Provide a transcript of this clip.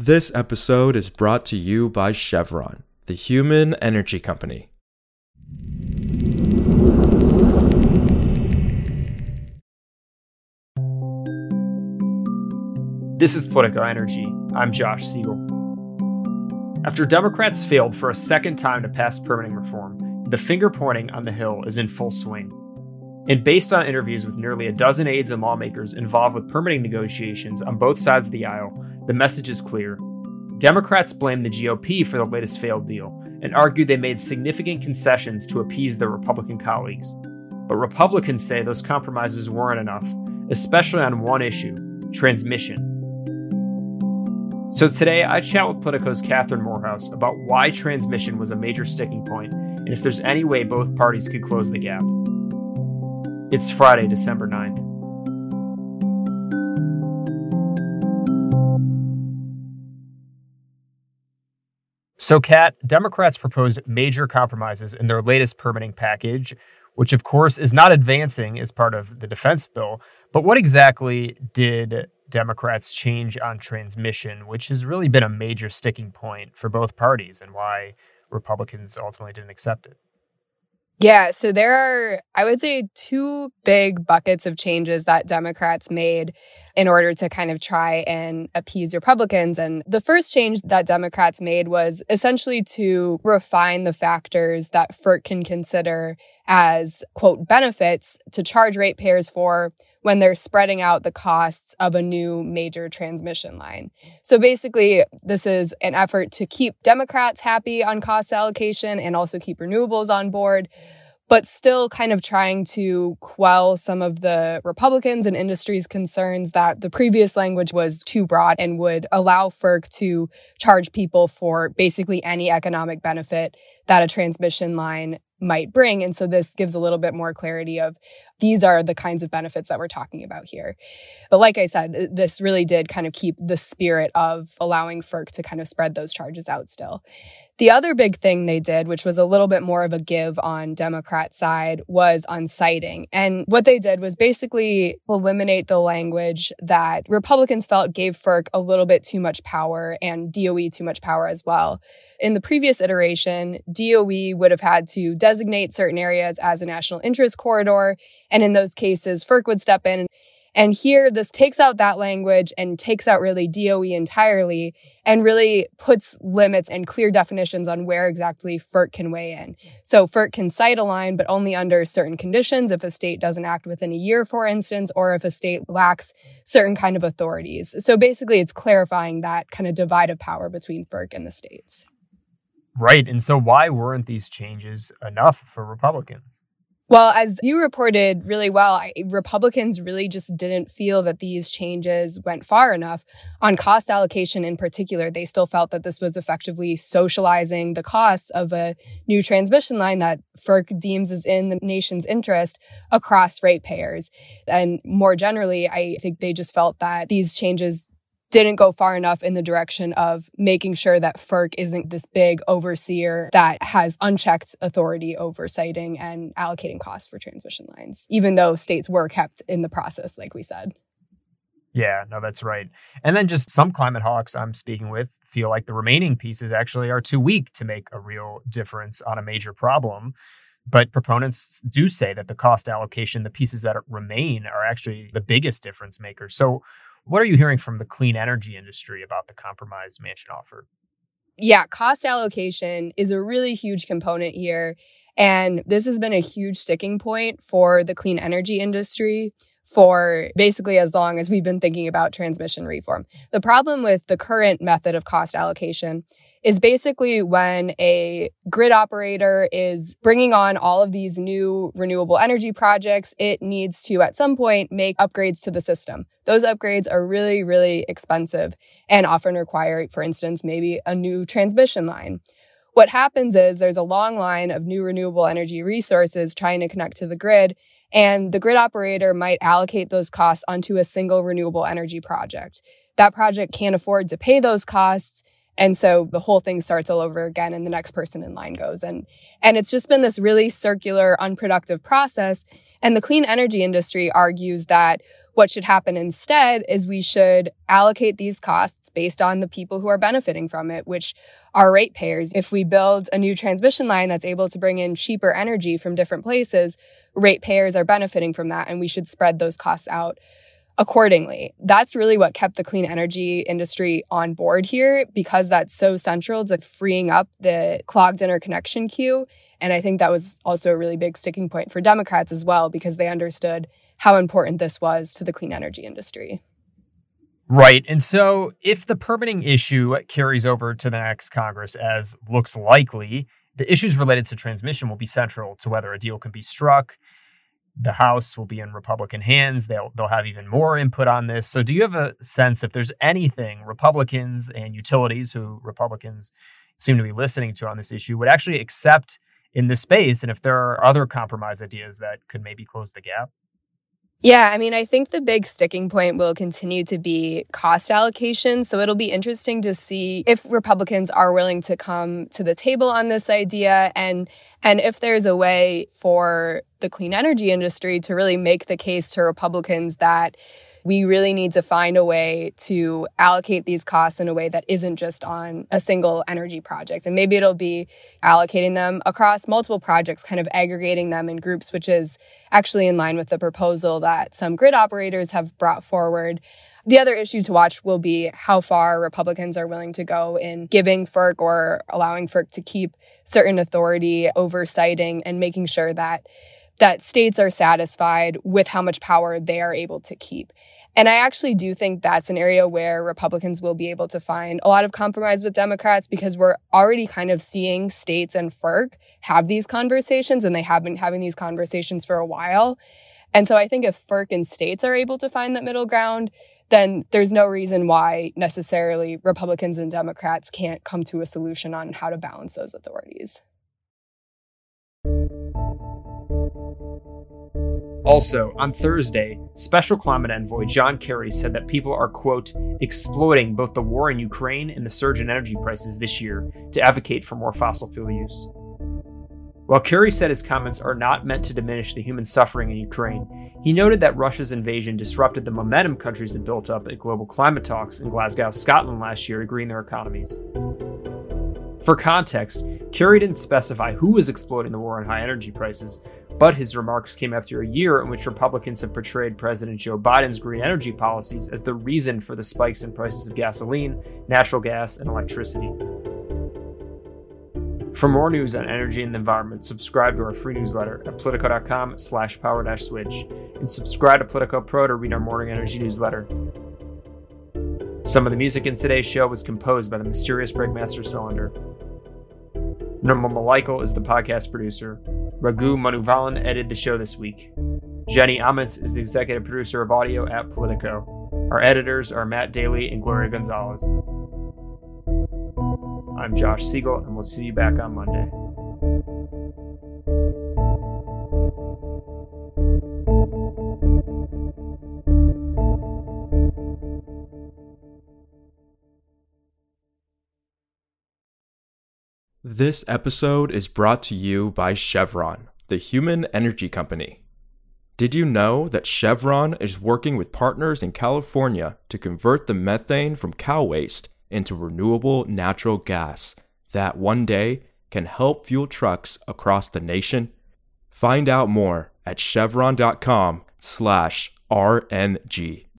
This episode is brought to you by Chevron, the human energy company. This is Politico Energy. I'm Josh Siegel. After Democrats failed for a second time to pass permitting reform, the finger pointing on the Hill is in full swing. And based on interviews with nearly a dozen aides and lawmakers involved with permitting negotiations on both sides of the aisle, the message is clear. Democrats blame the GOP for the latest failed deal and argue they made significant concessions to appease their Republican colleagues. But Republicans say those compromises weren't enough, especially on one issue transmission. So today, I chat with Politico's Catherine Morehouse about why transmission was a major sticking point and if there's any way both parties could close the gap. It's Friday, December 9th. So, Kat, Democrats proposed major compromises in their latest permitting package, which of course is not advancing as part of the defense bill. But what exactly did Democrats' change on transmission, which has really been a major sticking point for both parties and why Republicans ultimately didn't accept it. Yeah, so there are, I would say, two big buckets of changes that Democrats made in order to kind of try and appease Republicans. And the first change that Democrats made was essentially to refine the factors that FERC can consider as, quote, benefits to charge ratepayers for when they're spreading out the costs of a new major transmission line. So basically, this is an effort to keep Democrats happy on cost allocation and also keep renewables on board, but still kind of trying to quell some of the Republicans and industry's concerns that the previous language was too broad and would allow FERC to charge people for basically any economic benefit that a transmission line might bring. And so this gives a little bit more clarity of these are the kinds of benefits that we're talking about here. But like I said, this really did kind of keep the spirit of allowing FERC to kind of spread those charges out still. The other big thing they did, which was a little bit more of a give on Democrat side, was on siting. And what they did was basically eliminate the language that Republicans felt gave FERC a little bit too much power and DOE too much power as well. In the previous iteration, DOE would have had to designate certain areas as a national interest corridor. And in those cases, FERC would step in and here, this takes out that language and takes out really DOE entirely and really puts limits and clear definitions on where exactly FERC can weigh in. So FERC can site a line, but only under certain conditions if a state doesn't act within a year, for instance, or if a state lacks certain kind of authorities. So basically, it's clarifying that kind of divide of power between FERC and the states. Right. And so why weren't these changes enough for Republicans? Well, as you reported really well, Republicans really just didn't feel that these changes went far enough. On cost allocation in particular, they still felt that this was effectively socializing the costs of a new transmission line that FERC deems is in the nation's interest across ratepayers. And more generally, I think they just felt that these changes didn't go far enough in the direction of making sure that FERC isn't this big overseer that has unchecked authority over siting and allocating costs for transmission lines, even though states were kept in the process, like we said. Yeah, no, that's right. And then just some climate hawks I'm speaking with feel like the remaining pieces actually are too weak to make a real difference on a major problem. But proponents do say that the cost allocation, the pieces that remain, are actually the biggest difference makers. So, what are you hearing from the clean energy industry about the compromise Manchin offered? Yeah, cost allocation is a really huge component here. And this has been a huge sticking point for the clean energy industry for basically as long as we've been thinking about transmission reform. The problem with the current method of cost allocation is basically when a grid operator is bringing on all of these new renewable energy projects, it needs to at some point make upgrades to the system. Those upgrades are really, really expensive and often require, for instance, maybe a new transmission line. What happens is there's a long line of new renewable energy resources trying to connect to the grid, and the grid operator might allocate those costs onto a single renewable energy project. That project can't afford to pay those costs and so the whole thing starts all over again and the next person in line goes. And, and it's just been this really circular, unproductive process. And the clean energy industry argues that what should happen instead is we should allocate these costs based on the people who are benefiting from it, which are ratepayers. If we build a new transmission line that's able to bring in cheaper energy from different places, ratepayers are benefiting from that, and we should spread those costs out accordingly. That's really what kept the clean energy industry on board here because that's so central to freeing up the clogged interconnection queue. And I think that was also a really big sticking point for Democrats as well because they understood how important this was to the clean energy industry. Right. And so if the permitting issue carries over to the next Congress, as looks likely, the issues related to transmission will be central to whether a deal can be struck. The House will be in Republican hands. They'll they'll have even more input on this. So do you have a sense if there's anything Republicans and utilities who Republicans seem to be listening to on this issue would actually accept in this space and if there are other compromise ideas that could maybe close the gap? Yeah, I mean, I think the big sticking point will continue to be cost allocation. So it'll be interesting to see if Republicans are willing to come to the table on this idea and and if there's a way for the clean energy industry to really make the case to Republicans that we really need to find a way to allocate these costs in a way that isn't just on a single energy project. And maybe it'll be allocating them across multiple projects, kind of aggregating them in groups, which is actually in line with the proposal that some grid operators have brought forward. The other issue to watch will be how far Republicans are willing to go in giving FERC or allowing FERC to keep certain authority over siting and making sure that that states are satisfied with how much power they are able to keep. And I actually do think that's an area where Republicans will be able to find a lot of compromise with Democrats because we're already kind of seeing states and FERC have these conversations and they have been having these conversations for a while. And so I think if FERC and states are able to find that middle ground, then there's no reason why necessarily Republicans and Democrats can't come to a solution on how to balance those authorities. Also, on Thursday, Special Climate Envoy John Kerry said that people are, quote, exploiting both the war in Ukraine and the surge in energy prices this year to advocate for more fossil fuel use. While Kerry said his comments are not meant to diminish the human suffering in Ukraine, he noted that Russia's invasion disrupted the momentum countries had built up at global climate talks in Glasgow, Scotland last year to green their economies. For context, Kerry didn't specify who was exploiting the war on high energy prices, but his remarks came after a year in which Republicans have portrayed President Joe Biden's green energy policies as the reason for the spikes in prices of gasoline, natural gas, and electricity. For more news on energy and the environment, subscribe to our free newsletter at politico.com slash power switch and subscribe to Politico Pro to read our morning energy newsletter. Some of the music in today's show was composed by the mysterious Breakmaster Cylinder. Nirmal Mulaikal is the podcast producer. Raghu Manavalan edited the show this week. Jenny Ament is the executive producer of audio at Politico. Our editors are Matt Daly and Gloria Gonzalez. I'm Josh Siegel, and we'll see you back on Monday. This episode is brought to you by Chevron, the human energy company. Did you know that Chevron is working with partners in California to convert the methane from cow waste into renewable natural gas that one day can help fuel trucks across the nation? Find out more at chevron.com/rng.